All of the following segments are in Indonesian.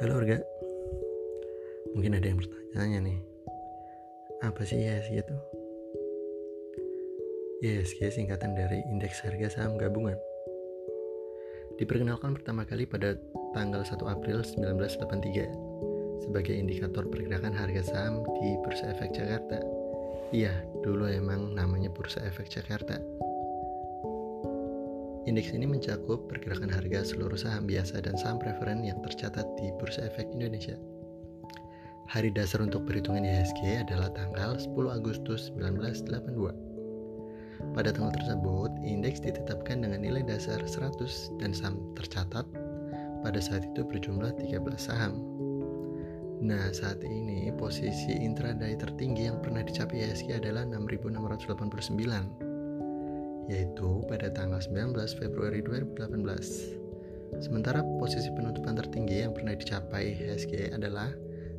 Halo Orga Mungkin ada yang bertanya nih. Apa sih IHSG itu? IHSG singkatan dari Indeks Harga Saham Gabungan. Diperkenalkan pertama kali pada tanggal 1 April 1983 Sebagai indikator pergerakan harga saham di Bursa Efek Jakarta. Iya, dulu emang namanya Bursa Efek Jakarta Indeks ini mencakup pergerakan harga seluruh saham biasa dan saham preferen yang tercatat di Bursa Efek Indonesia. Hari dasar untuk perhitungan IHSG adalah tanggal 10 Agustus 1982. Pada tanggal tersebut, indeks ditetapkan dengan nilai dasar 100 dan saham tercatat pada saat itu berjumlah 13 saham. Nah, saat ini posisi intraday tertinggi yang pernah dicapai IHSG adalah 6689 yaitu pada tanggal 19 Februari 2018. Sementara posisi penutupan tertinggi yang pernah dicapai HSG adalah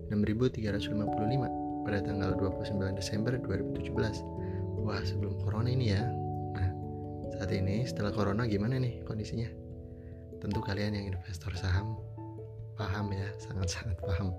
6355 pada tanggal 29 Desember 2017. Wah, sebelum corona ini ya. Nah, saat ini setelah corona gimana nih kondisinya? Tentu kalian yang investor saham paham ya, sangat-sangat paham.